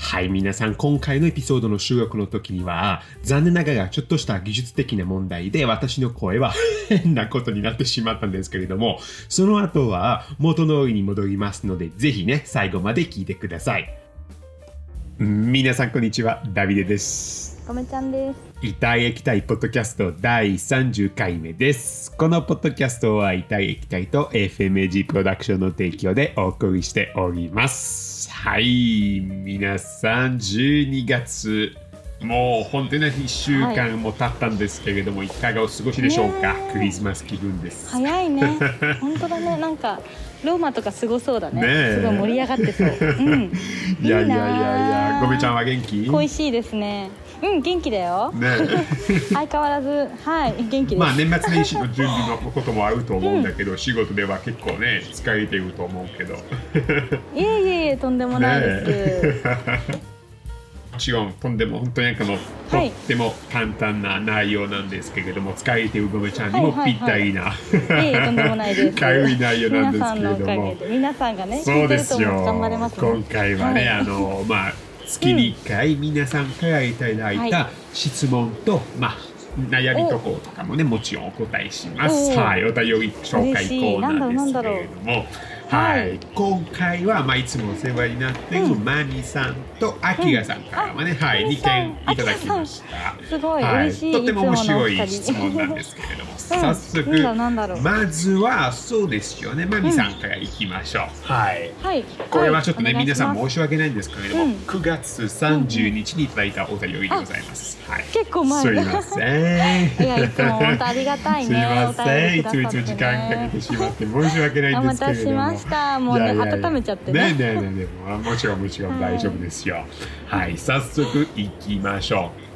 はい、皆さん、今回のエピソードの収録の時には、残念ながらちょっとした技術的な問題で、私の声は変なことになってしまったんですけれども、その後は元通りに戻りますので、ぜひね、最後まで聞いてください。皆さん、こんにちは。ダビデです。ごめちゃんです。痛い液体ポッドキャスト第30回目です。このポッドキャストは痛い液体と FMAG プロダクションの提供でお送りしております。はい、皆さん12月、もう本当に1週間も経ったんですけれども、い、かがお過ごしでしょうか、クリスマス気分です。早いね。本当だね。なんかローマとかすごそうだね。ねえすごい盛り上がってそう。うん。いやいやいやいなや、あごめちゃんは元気？恋しいですね。うん、元気だよ。ね 相変わらず、はい、元気です。まあ年末年始の準備のこともあると思うんだけど、仕事では結構ね疲れてると思うけどいえいえいえ、とんでもないです。もちろんとんでも本当になんかもう、はいとっても簡単な内容なんですけれども疲れてるごめちゃんにもぴったりな、いえいえ、とんでもないです。軽い内容なんですけれども皆さんがね、そうですよ頑張れますね。今回はね、はいあのまあ月に1回皆さんからいただいはた質問と、まあ悩みところとかもねもちろんお答えします。はい、お便り紹介コーナーですけれども。はい、はい。今回は、まあ、いつもお世話になっているうん。マミさんとアキラさんからもね、はい、2マミさん件いただきました。すごいはい、嬉しいとても面白い質問なんですけれども、うん早速、まずはそうですよね、マミさんからいきましょう。はい。はい。これはちょっとね、皆さん申し訳ないんですけれども、うん9月30日にいただいたお便りでございます。はい。結構前だすいません。いや、いつも本当ありがたいすいね。ません。いつもいつも時間かけてしまって申し訳ないおんですけれども。待たせしました。もうね、温めちゃってねね。えねえねえねえもうもちろんもちろん大丈夫ですよ。はい、早速いきましょう。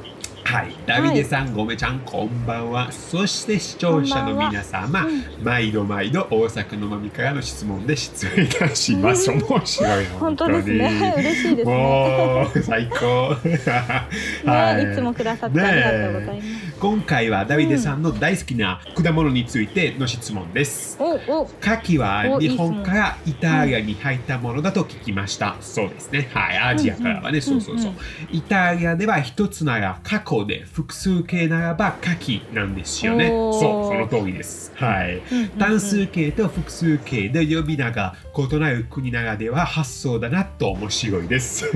はい、ダビデさん、ごめちゃん、こんばんは。そして視聴者の皆様、毎度毎度大阪のまみからの質問で失礼いたします。面白いな本当ですね嬉しいですねもう最高。ね、いつもくださってありがとうございます。今回はダビデさんの大好きな果物についての質問です。牡蠣はお日本からイタリアに入ったものだと聞きました。そうですね。はい。アジアからはね、そうそうそう。イタリアでは一つなら過去で複数形ならば牡蠣なんですよね。そう、その通りです。はい。単数形と複数形で呼び名が異なる国ならでは発想だなと面白いです。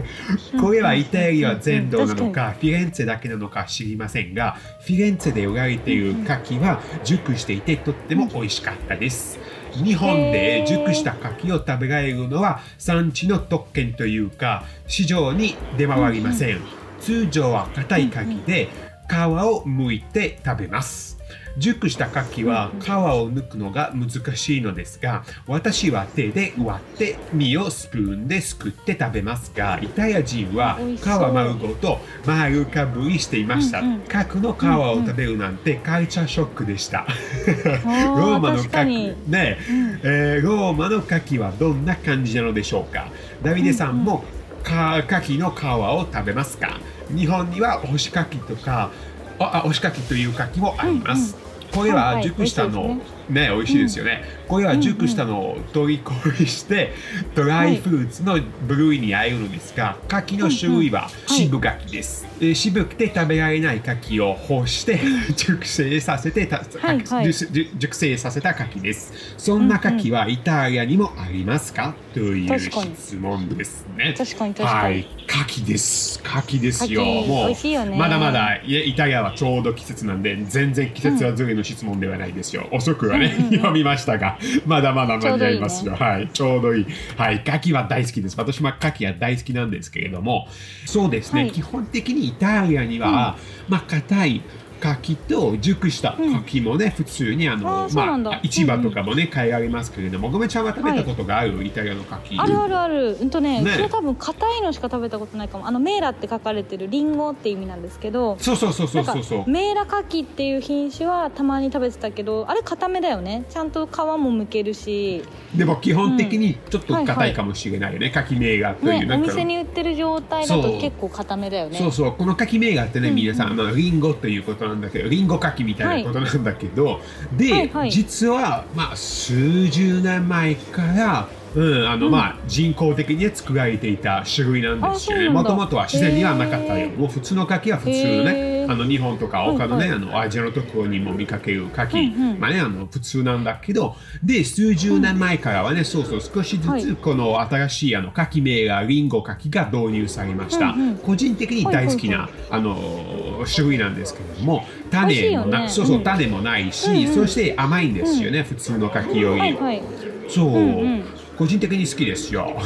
これはイタリア全土なのか、フィレンツェだけなのか知りませんが、フィレンツェで売られている牡蠣は熟していてとっても美味しかったです。日本で熟した牡蠣を食べられるのは産地の特権というか市場に出回りません。通常は硬い牡蠣で皮を剥いて食べます。熟した牡蠣は皮を抜くのが難しいのですが私は手で割って身をスプーンですくって食べますがイタリア人は皮丸ごと丸かぶりしていました。うんうん。牡蠣の皮を食べるなんてカルチャーショックでした。ローマの確か牡に。蠣ね、え。ーローマの牡蠣はどんな感じなのでしょうか。ダビデさんもか牡蠣の皮を食べますか？日本には干し牡蠣とかああ干し牡蠣という牡蠣もあります、これははいはい。熟したの、美味しいですね美味しいですよね、これは熟したのを取り込みして、ドライフルーツの部類に入るのですが牡蠣の種類は渋牡蠣です、えー渋くて食べられない牡蠣を干して熟成させてた、はいはい。熟成させた牡蠣です。そんな牡蠣はイタリアにもありますか？という質問ですね。確かに。確かにはい。牡蠣です。牡蠣ですよ。もうよね。まだまだイタリアはちょうど季節なんで全然季節はずれの質問ではないですよ、遅くはね、読みましたがまだまだ間に合いますよ。はいちょうどいい。はい牡蠣は大好きです。私も牡蠣は大好きなんですけれども。そうですね、はい。基本的にイタリアには、まあ硬い柿と熟した柿もね、普通にあのまあ、市場とかもね、買いられますけれども、ごめちゃんは食べたことがある、イタリアの柿？あるあるある。うんとねね。うちは多分硬いのしか食べたことないかも。あのメーラって書かれてるリンゴって意味なんですけどそうそうそうそうそうそう。か。メーラカキっていう品種はたまに食べてたけどあれ固めだよね。ちゃんと皮も剥けるし、でも基本的にちょっと硬いかもしれないよね、柿銘柄という、ね、お店に売ってる状態だそう。と結構固めだよね。そうそう。この柿銘柄ってね、うん。皆さんあのリンゴということなんだけどリンゴ柿みたいなことなんだけど、で、はいはい。実はまあ数十年前からうんあのうん。まあ、人工的に作られていた種類なんですよねもともとは自然にはなかったよもう普通の柿は普通のへねー。あの日本とか他のね、はいあのアジアのところにも見かける柿、うんうんまあねあの普通なんだけどで数十年前からはね、そうそう少しずはいつこの新しいあの柿銘柄リンゴ柿が導入されました、うんうん。個人的に大好きな、はいあの種類なんですけれども種もな、そうそううん。種もないし、うんうん。そして甘いんですよね、普通の柿より、はいはい。そう、うんうん個人的に好きですよ。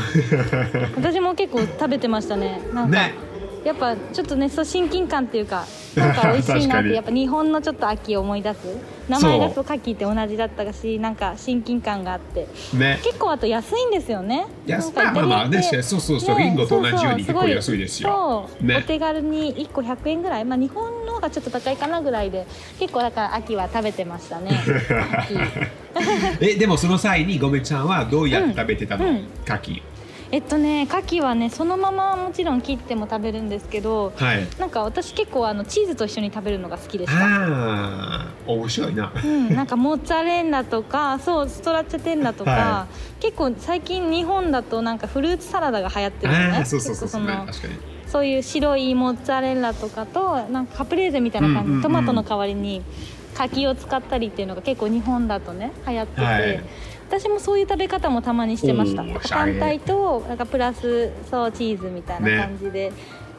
私も結構食べてましたね。なんか、ね。やっぱちょっとねそう親近感っていうかなんか美味しいなってやっぱ日本のちょっと秋を思い出す？名前がそう牡蠣って同じだったしなんか親近感があって。ね。結構あと安いんですよね。安なんかまあまあね。そうそうそう。リンゴと同じように結構安いですよ。そう、ね。お手軽に1個100円ぐらい。まあ日本の方がちょっと高いかなぐらいで結構だから秋は食べてましたね。秋えでもその際にごめちゃんはどうやって食べてたの、うん。うん柿えっとね牡蠣はねそのままもちろん切っても食べるんですけどはい。なんか私結構あのチーズと一緒に食べるのが好きでした。ああ面白いな。うん、なんかモッツァレンラとか そうストラッチャテンラとか、は結構最近日本だとなんかフルーツサラダが流行ってるのね。そうそうそうそう、ね、結構確かに。そういう白いモッツァレンラとかとなんかカプレーゼみたいな感じ、うんうんうん。トマトの代わりに柿を使ったりっていうのが結構日本だとね流行ってて、はい私もそういう食べ方もたまにしてました。単体となんかプラスそうチーズみたいな感じで、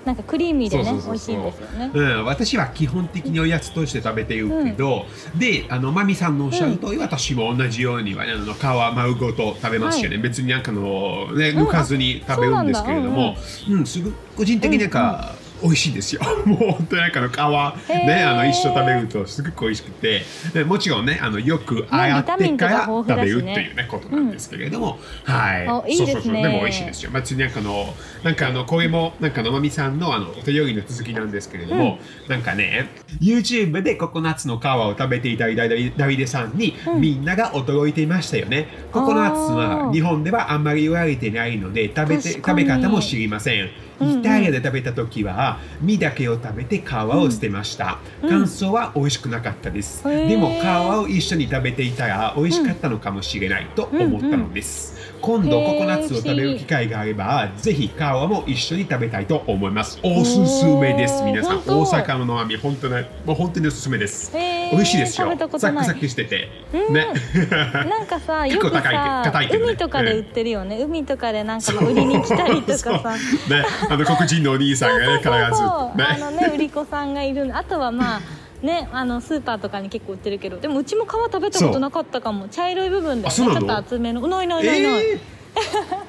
なんかクリーミーでね美味しいんですよね。うん、私は基本的におやつとして食べてるけど、であのマミさんのおっしゃる通り、私も同じようには、ね、あの皮丸ごと食べますよね、別になんかの、ね、うん抜かずに食べるんですけれども、うんすご個人的になんか、美味しいですよ。もう本当になんかあの皮、ね、あの一緒食べるとすごく美味しくて。でもちろんねあのよく洗ってかから食べるっていうねことなんですけれども、はい。あいそうそうそう。でも美味しいですよ。別になんかあのなんかあのこれもなんかのまみさんのあのお手料理の続きなんですけれども、なんかね YouTube でココナッツの皮を食べていたダビダビデさんに、うん。みんなが驚いていましたよね。ココナッツあはー。日本ではあんまり言われてないので食べて食べ方も知りません。うんうん。イタリアで食べた時は身だけを食べて皮を捨てました、うん。感想は美味しくなかったです、へー。でも皮を一緒に食べていたら美味しかったのかもしれないと思ったのです、今度ココナッツを食べる機会があればぜひ皮も一緒に食べたいと思います。おすすめです。皆さん大阪の生み本当ねもう本当におすすめです。美味しいですよ。サクサクしてて。うん。ね。なんかさよく 結構高いね。海とかで売ってるよね、海とかでなんかまあ売りに来たりとかさ。ね。あの黒人のお兄さんがね必ずそうあね。のね売り子さんがいるあとはまあねあのスーパーとかに結構売ってるけどでもうちも皮食べたことなかったかも。茶色い部分だよね。ちょっと厚めの。ないないないない、えー。い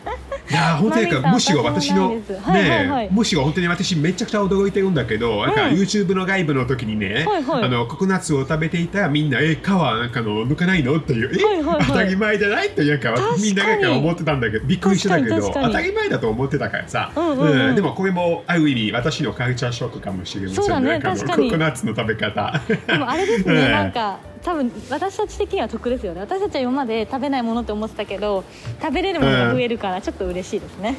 やー本当にかむしろ私の私もないです。はむしろ本当に私めちゃくちゃ驚いてるんだけど、なんかうん。YouTube の外部の時にね、はいはい。あのココナッツを食べていたらみんなえ皮なんかの抜かないの？っていうえ、はいはいはい。当たり前じゃない？っていうかみんなが思ってたんだけどびっくりしてたけど当たり前だと思ってたからさ、うんうんうん。でもこれもある意味私のカルチャーショックかもしれませんね。なんかあの確かに。ココナッツの食べ方。でもあれですね、え えなんか多分私たち的には得ですよね。私たちは今まで食べないものって思ってたけど食べれるものが増えるからちょっと嬉しいですね、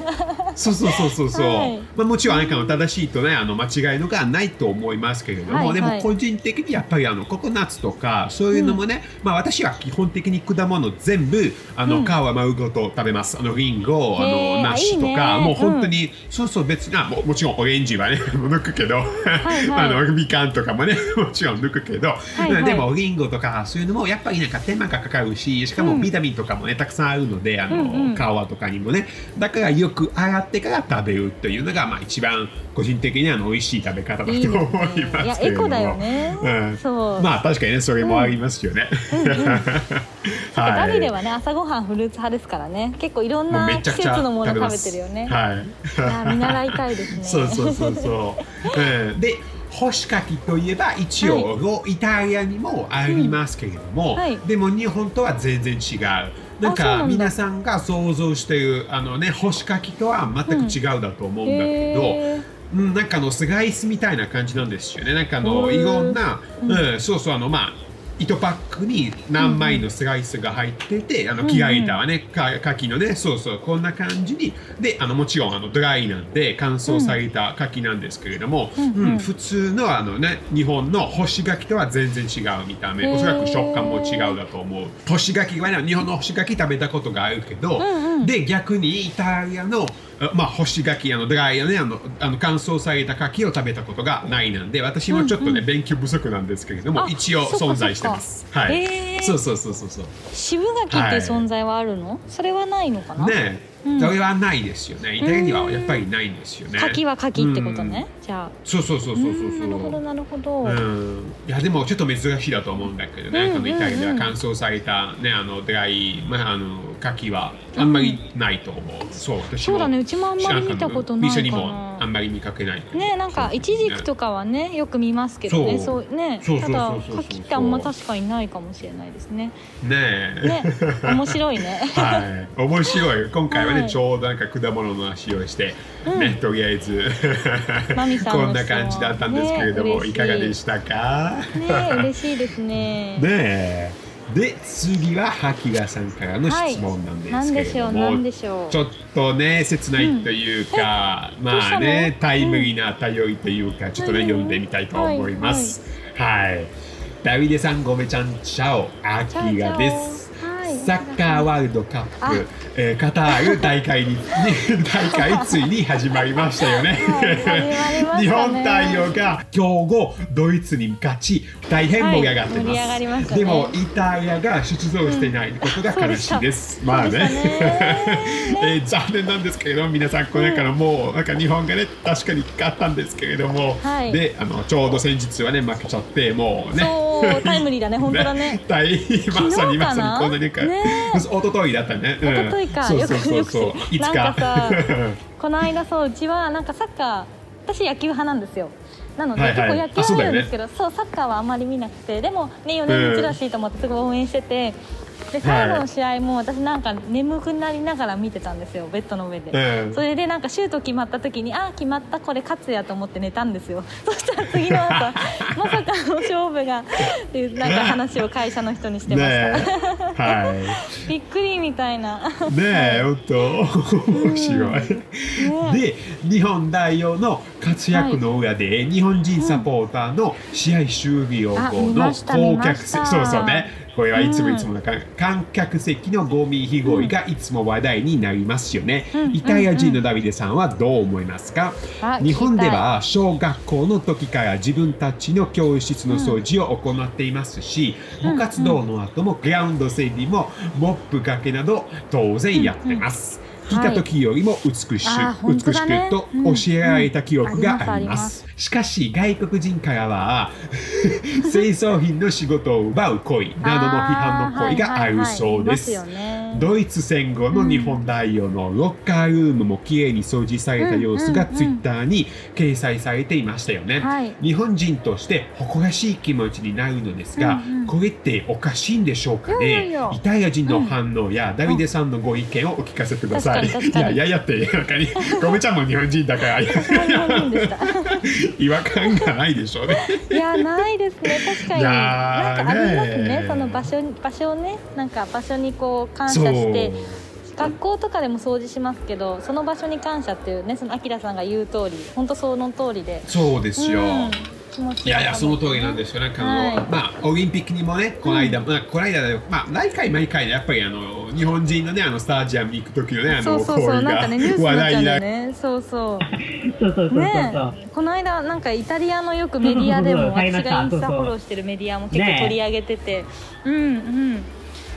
そうそうそうそうそう、はい。まあ、もちろんなんかの正しいとねあの間違いのがないと思いますけれども、はいはい。でも個人的にやっぱりあのココナッツとかそういうのもね、まあ私は基本的に果物全部あの、うん。皮丸ごと食べます。あのリンゴあの梨とかね。もう本当に、そうそう別にあももちろんオレンジはね 抜くけど、いはい。あのみかんとかもねもちろん抜くけど、いはい。でもリンゴとかそういうのもやっぱりなんか手間がかかるししかもビタミンとかもねたくさんあるのであの、うんうん。皮とかにもね。だからよく洗ってから食べるというのがまあ一番個人的にあの美味しい食べ方だと思いますけれども。いやエコだよね。うん、そう。まあ確かにねそれもありますよね、ダビデははね朝ごはんフルーツ派ですからね。結構いろんな季節のもの食べてるよね、はい。いや見習いたいですね。そうそうそうそう、うん、で干し柿といえば一応、イタリアにもありますけれども、うんはい。でも日本とは全然違う。なんか皆さんが想像しているあのね干し柿とは全く違うだと思うんだけど、へうん、なんかあのスライスみたいな感じなんですよね。なんかあのいろんな、うん。うん、そうそうあのまあ糸パックに何枚のスライスが入ってて、あの切られたね、か牡蠣のね、そうそうこんな感じに。であのもちろんあのドライなんで乾燥された牡蠣なんですけれども、うんうん。うん普通のあのね日本の干し柿とは全然違う見た目、おそらく食感も違うだと思う。干し柿はね日本の干し柿食べたことがあるけど、んうん。で逆にイタリアのあまあ干し柿あのドライのねあのあの乾燥された牡蠣を食べたことがないなんで私もちょっとね、勉強不足なんですけれどもあ一応存在してます。はい、へーそうそうそうそうそう。渋柿っていう存在はあるの、それはないのかな？ねえ、うん。それはないですよね。イタリアにはやっぱりないんですよね。柿は柿ってことね、じゃあ。そうそうそうそうそうそう。うんなるほどなるほど、うん、いやでもちょっと珍しいだと思うんだけどね、うんこのイタリアでは乾燥された、ね、あのドライ、まあ、あの牡蠣はあんまりないと思う、そう私もそうだね。うちもあんまり見たことないかな。店にもあんまり見かけないねなんかイチジクとかはねよく見ますけどね。そそううね。そうそうただそうそう。そう柿ってあんま確かにないかもしれないですね。ねえ。ね面白いね。はい、面白い。今回はね、はい。ちょうどなんか果物の話をして、うん。ねとりあえず こんな感じだったんですけれども、ねい。かがでしたか？ね嬉しいですね。ねえ。で次はハキラさんからの質問なんですけれども、なんでしょうなんでしょう。ちょっとね切ないというか、どうしたの？まあねタイムリーな頼りというか、ちょっとね、うん。読んでみたいと思います。はい、ダビデさんごめちゃんチャオアキラです。サッカーワールドカッあ。プ、えーカタール大会にに大会ついに始まりましたよね。はいね。日本代表が強豪ドイツに勝ち大変盛り上がってます。はいまね。でもイタリアが出場していないことが悲しいです。まあそうでしたね。ね えー残念なんですけれども皆さんこれからもうなんか日本がね確かに勝ったんですけれども、はい。であのちょうど先日はね負けちゃってもうね。タイムリーだね本当だね。大まさにまさにこんなにか、ね 一昨日だったね。うん。一昨日か。そうそうそうよそう。くよく。いつか。なんかさ この間そううちはなんかサッカー私野球派なんですよ。なので、はいはい。結構野球はあるんですけどそう,、サッカーはあまり見なくてでもね4年に一度らしいと思ってすごい応援しててで最後の試合も私なんか眠くなりながら見てたんですよベッドの上で、うんそれでなんかシュート決まった時にああ決まったこれ勝つやと思って寝たんですよ。そしたら次の朝 まさかの勝負がっていうなんか話を会社の人にしてました、は びっくりみたいな。い。ねえ、本当。面白い。ねで、日本代表の活躍の裏で、日本人サポーターの試合終了あ後の見ました観見ました。客席、そうそうね。これはいつもうんいつもだから、観客席のゴミ拾いがいつも話題になりますよね。うん。イタリア人のダビデさんはどう思いますか、あ日本では小学校の時から自分たちの教室の掃除を行っていますし、うん。部活動の後もグラウンド整備もモップかけなど当然やってます。うん来た時よりも美しく、あ本当美しくと教えられた記憶があります。しかし外国人からは 清掃品の仕事を奪う行為などの批判の声があるそうです。はいはいはいい。ますよねドイツ戦後の日本代表のロッカールームもきれいに掃除された様子がツイッターに掲載されていましたよね。はい。日本人として誇らしい気持ちになるのですが、うんうん。これっておかしいんでしょうかね？イタリア人の反応やダビデさんのご意見をお聞かせください。いやいやいやってなんかに。ごめちゃんも日本人だから。違和感がないでしょうね。いやないですね確かになんかありますねねその場所場所をねなんか場所にこう感謝して学校とかでも掃除しますけどその場所に感謝っていうねそのアキラさんが言う通り本当その通りで。そうですよ。うんいやいや、その通りなんですよ。なんかあの、はい。まあ、オリンピックにもね、この間、まあ、この間だよ、まあ、毎回毎回ね、やっぱりあの、日本人のね、あの、スタジアムに行く時のね、あの、そうそうそうなんかねニュースに話なっちゃうんだよ。ね。そうそう。ねこの間なんかイタリアのよくメディアでも私がインスタフォローしてるメディアも結構取り上げてて、うんうん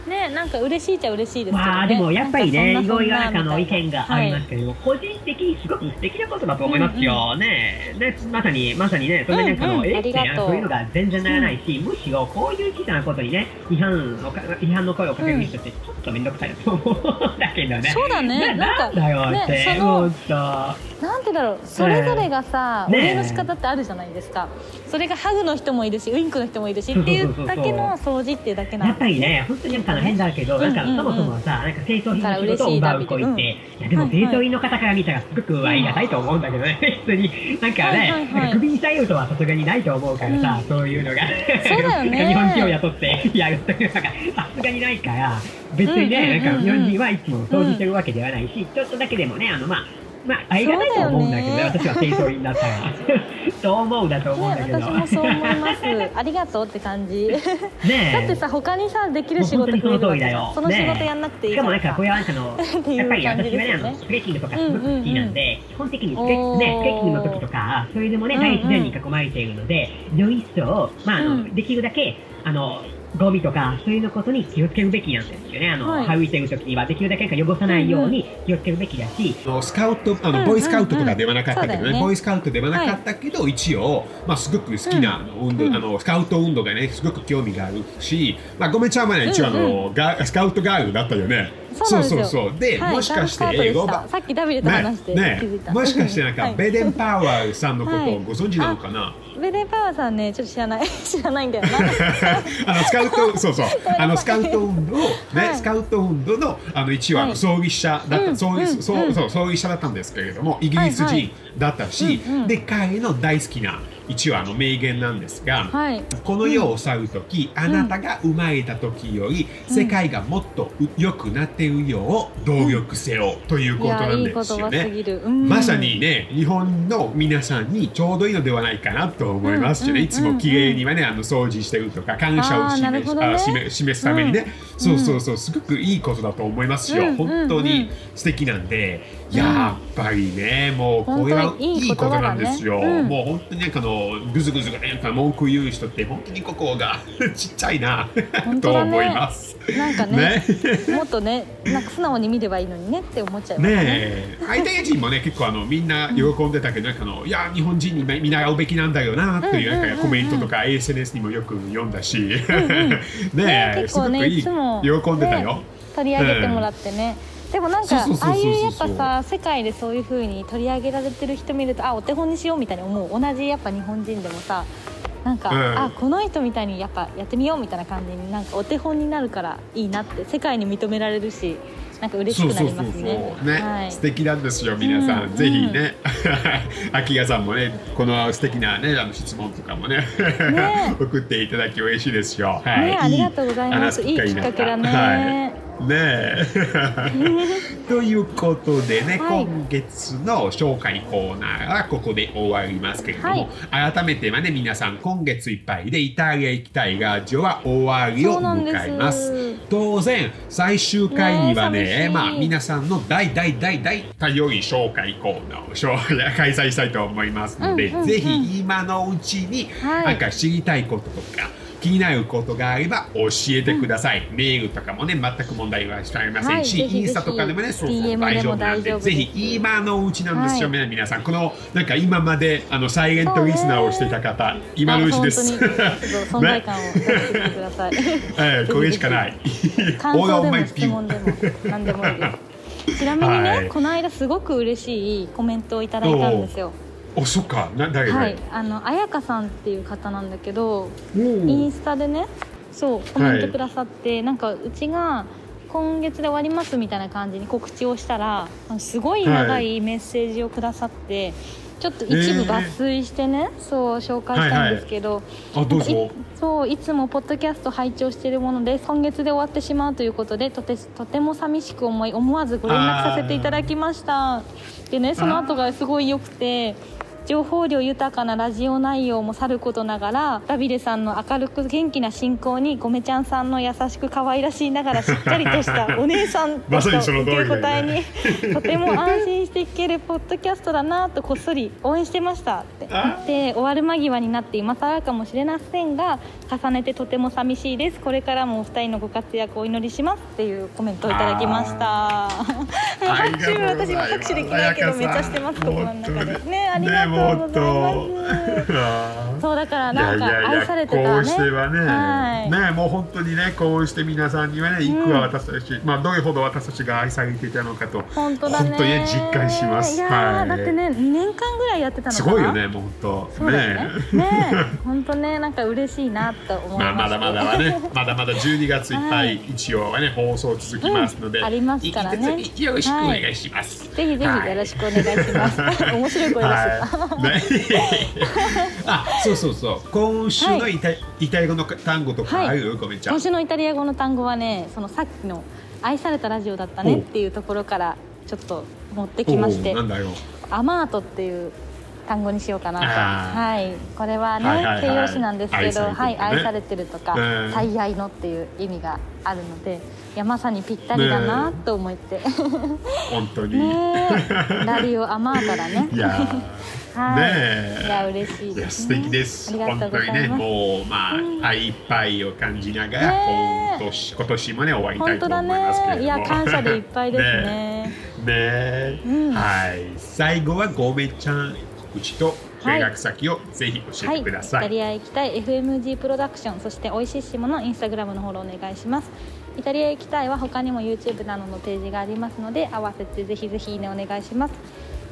ねなんか嬉しいっちゃ嬉しいですけどね。まあでもやっぱりね、いろいろなの意見がありますけれども、個人的にすごく素敵なことだと思いますよ、ね。ねまさに、まさにね、それでなんかの、うんうんえってそう。いうのが全然ならないし、むしろこういう小さなことにね、批判のか批判の声をかける人ってちょっとめんどくさいなと思うんだけどね。そうだね。ななんかだよって、ねそのなんてだろう。それぞれがさ、ね。お礼の仕方ってあるじゃないですか。それがハグの人もいるしウインクの人もいるしっていうだけの掃除っていうだけなんやっぱりね、本当になんかの変だけど、なんかそもそもさ、なんか清掃品の仕事を奪う子いて、いやでも清掃員の方から見たらすごくありがたいと思うんだけどね、普通に、なんかね、はいなんかクビにされるとはさすがにないと思うからさ、そういうのが。そうだよね。日本人を雇ってやるというのがさすがにないから、別にね、なんか日本人はいつも掃除してるわけではないし、ちょっとだけでもね、あの、まあ、まあ、ありがたいと思うんだけどね、私は清掃員だったら。そう思うだと思うんだねけど。私もそう思います。ありがとうって感じ。ねだってさ他にさできる仕事増えるわけじゃん。その仕事やんなくていいしかもなんかさこれはなんかの やっぱり私はねあのストレッチングとかすごく好きなんで、基本的にストレ,、ッチングの時とかそれでもねうんうん。大自然に囲まれているので、より一層、まああのうん。できるだけあのゴミとかそういうのことに気をつけるべきなんですよね。あの、はい。歩いてる時にはできるだけ汚さないように気をつけるべきだし、あのスカウトあの、うんボーイスカウトとかではなかったけどね,、そうだよねボーイスカウトではなかったけど、一応、まあ、すごく好きなあの運動、うん。あのスカウト運動がねすごく興味があるし、まあ、ごめんちゃんはね一応あの、うん。ガスカウトガールだったよね。そうそうそうで、はいもしかして英語さっきダビデと話してね気づいた。ね、もしかしてなんか、はい。ベデン・パワーさんのことはいをご存知なのかな、ベレーパワーさんねちょっと知らない 知らないんだよな。あのスカウトそうそう。あのスカウト運動ね、はい。スカウト運動のあの一応あのはい。葬儀者だった、うん葬儀うんそうそう葬儀者だったんですけれどもイギリス人はいはい。だったし、うんうん。で彼の大好きな一応あの名言なんですが、はい。この世を去る時、あなたが生まれた時より世界がもっと良くなっているよう努力せよといういことなんですよね。ぎる、うん。まさにね、日本の皆さんにちょうどいいのではないかなと思いますしね、うんうんいつも綺麗にはね、あの掃除してるとか、感謝を示,、ほどね。あ示示すためにね、うん。そうそうそう、すごくいいことだと思いますよ。うん。本当に素敵なんで、やっぱりね、もうこれはいいことなんですよ。ね。うん。もう本当になんかあのぐずぐずがね、なんか文句言う人って本当にここが ちっちゃいなと思います。なんかねね。もっとねなんか素直に見ればいいのにねって思っちゃいますね。ねえ、相手人もね、結構あのみんな喜んでたけど、なんかあのいや、日本人に見習うべきなんだよなっていううんうんうんうん。なんかコメントとか SNS にもよく読んだし、ん ねえ、結構ねすごくいい、喜んでたよ。取り上げてもらってね、でもなんかああいうやっぱさ世界でそういう風に取り上げられてる人見るとあお手本にしようみたいに思う。同じやっぱ日本人でもさなんか、うん。あこの人みたいにやっぱやってみようみたいな感じになんかお手本になるからいいなって世界に認められるしなんか嬉しくなりますね。ね、はい。素敵なんですよ皆さん、うんぜひね。秋谷さんもねこの素敵なねあの質問とかもねね。送っていただき嬉しいですよ。はい、ねありがとうございます。いいきっかけだね。はい。ね。え ということでね、はい。今月の紹介コーナーはここで終わりますけれども、改めてはね皆さん今月いっぱいでイタリア行きたいラジオは終わりを迎えます。当然最終回にはねねえーまあ皆さんの大大大大頼り紹介コーナーを開催したいと思いますので、うんうんうんぜひ今のうちになんか知りたいこととか、気になることがあれば教えてください、メールとかもね全く問題はありませんし、はいインスタとかでもねそうそう大丈夫なんでぜひ今のうちなんですよ、は皆さん。このなんか今まであのサイレントリスナーをしていた方今のうちです。存在感を出してください。ええこれしかない。感想でも質問でも何でもいいです ちなみにね、はい。この間すごく嬉しいコメントをいただいたんですよおそっか。な誰はい。あの彩香さんっていう方なんだけどおインースタでねそうコメントくださって、なんかうちが今月で終わりますみたいな感じに告知をしたらすごい長い。メッセージをくださって、ちょっと一部抜粋してね、そう紹介したんですけど、あどうぞ。なんかい。そういつもポッドキャスト拝聴しているもので今月で終わってしまうということでとてとても寂しく思い思わずご連絡させていただきました。でねその後がすごい良くて情報量豊かなラジオ内容もさることながらダビデさんの明るく元気な進行にごめちゃんさんの優しく可愛らしいながらしっかりとしたお姉さんと受け答えにとても安心していけるポッドキャストだなとこっそり応援してましたって。で終わる間際になって今更かもしれませんが重ねてとても寂しいです。これからもお二人のご活躍をお祈りしますっていうコメントをいただきました。拍手 私も拍手できないけどめっちゃしてます心の中で。ねありがとうございます。そうだからなんか愛されてたね。こうしてはね、はい、ねもう本当にねこうして皆さんにはねいくら私たち、うん、まあどれほど私たちが愛されていたのかと本当だね。本当に実感します。いや、はい、だってね2年間ぐらいやってたのすごいよねもう本当ね。ね本当ねなんか嬉しいなと思います、まあ、まだまだはね まだまだ12月いっぱい一応はね放送続きますので、うん、ありますからね。よろしくお願いします、ぜひぜひよろしくお願いします、面白い声ですよ、あそうそうそう。今週のイタ,、イタリア語の単語とかある、ごめんちゃ今週のイタリア語の単語はねそのさっきの愛されたラジオだったねっていうところからちょっと持ってきまして。アマートっていう単語にしようかなと。はい。これはね、形容詞なんですけどはい、愛されてるとか、最愛のっていう意味があるのでいやまさにぴったりだなと思って、本当に、ね、ラリオアマートだね。いや はい、ねいや嬉しいです、ね、素敵です。本当にねもうまあ、うん、愛いっぱいを感じながら、今年今年もね終わりたいと思いますけれども、ね、いや感謝でいっぱいですね。ね、うん、はい。最後はごめちゃんうちと連絡先をぜひ教えてください、はい、イタリア行きたい FMG プロダクションそしておいしいしものインスタグラムのフォローお願いします。イタリア行きたいは他にも YouTube などのページがありますので合わせてぜひぜひいいねお願いします。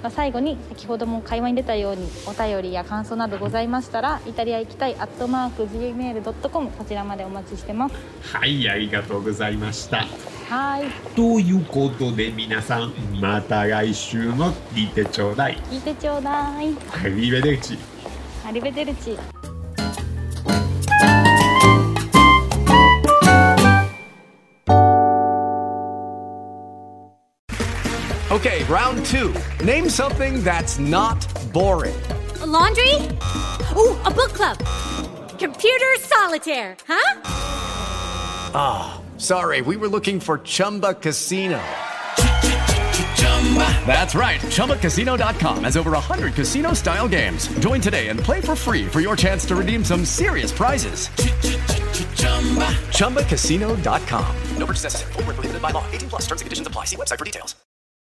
まあ、最後に先ほども会話に出たようにお便りや感想などございましたらイタリア行きたいアットマーク Gmail.com こちらまでお待ちしてます。はいありがとうございましたはいということで皆さんまた来週も聞いてちょうだい聞いてちょうだいアリベデルチアリベデルチ Okay, round two. Name something that's not boring. A laundry? Ooh, a book club. Computer solitaire, huh? Ah, oh, sorry, we were looking for Chumba Casino. That's right. ChumbaCasino.com has over 100 casino style games. Join today and play for free for your chance to redeem some serious prizes. ChumbaCasino.com. No purchase necessary. Full prohibited by law. 18 plus terms and conditions apply. See website for details.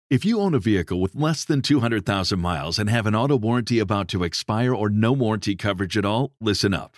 If you own a vehicle with less than 200,000 miles and have an auto warranty about to expire or no warranty coverage at all, listen up.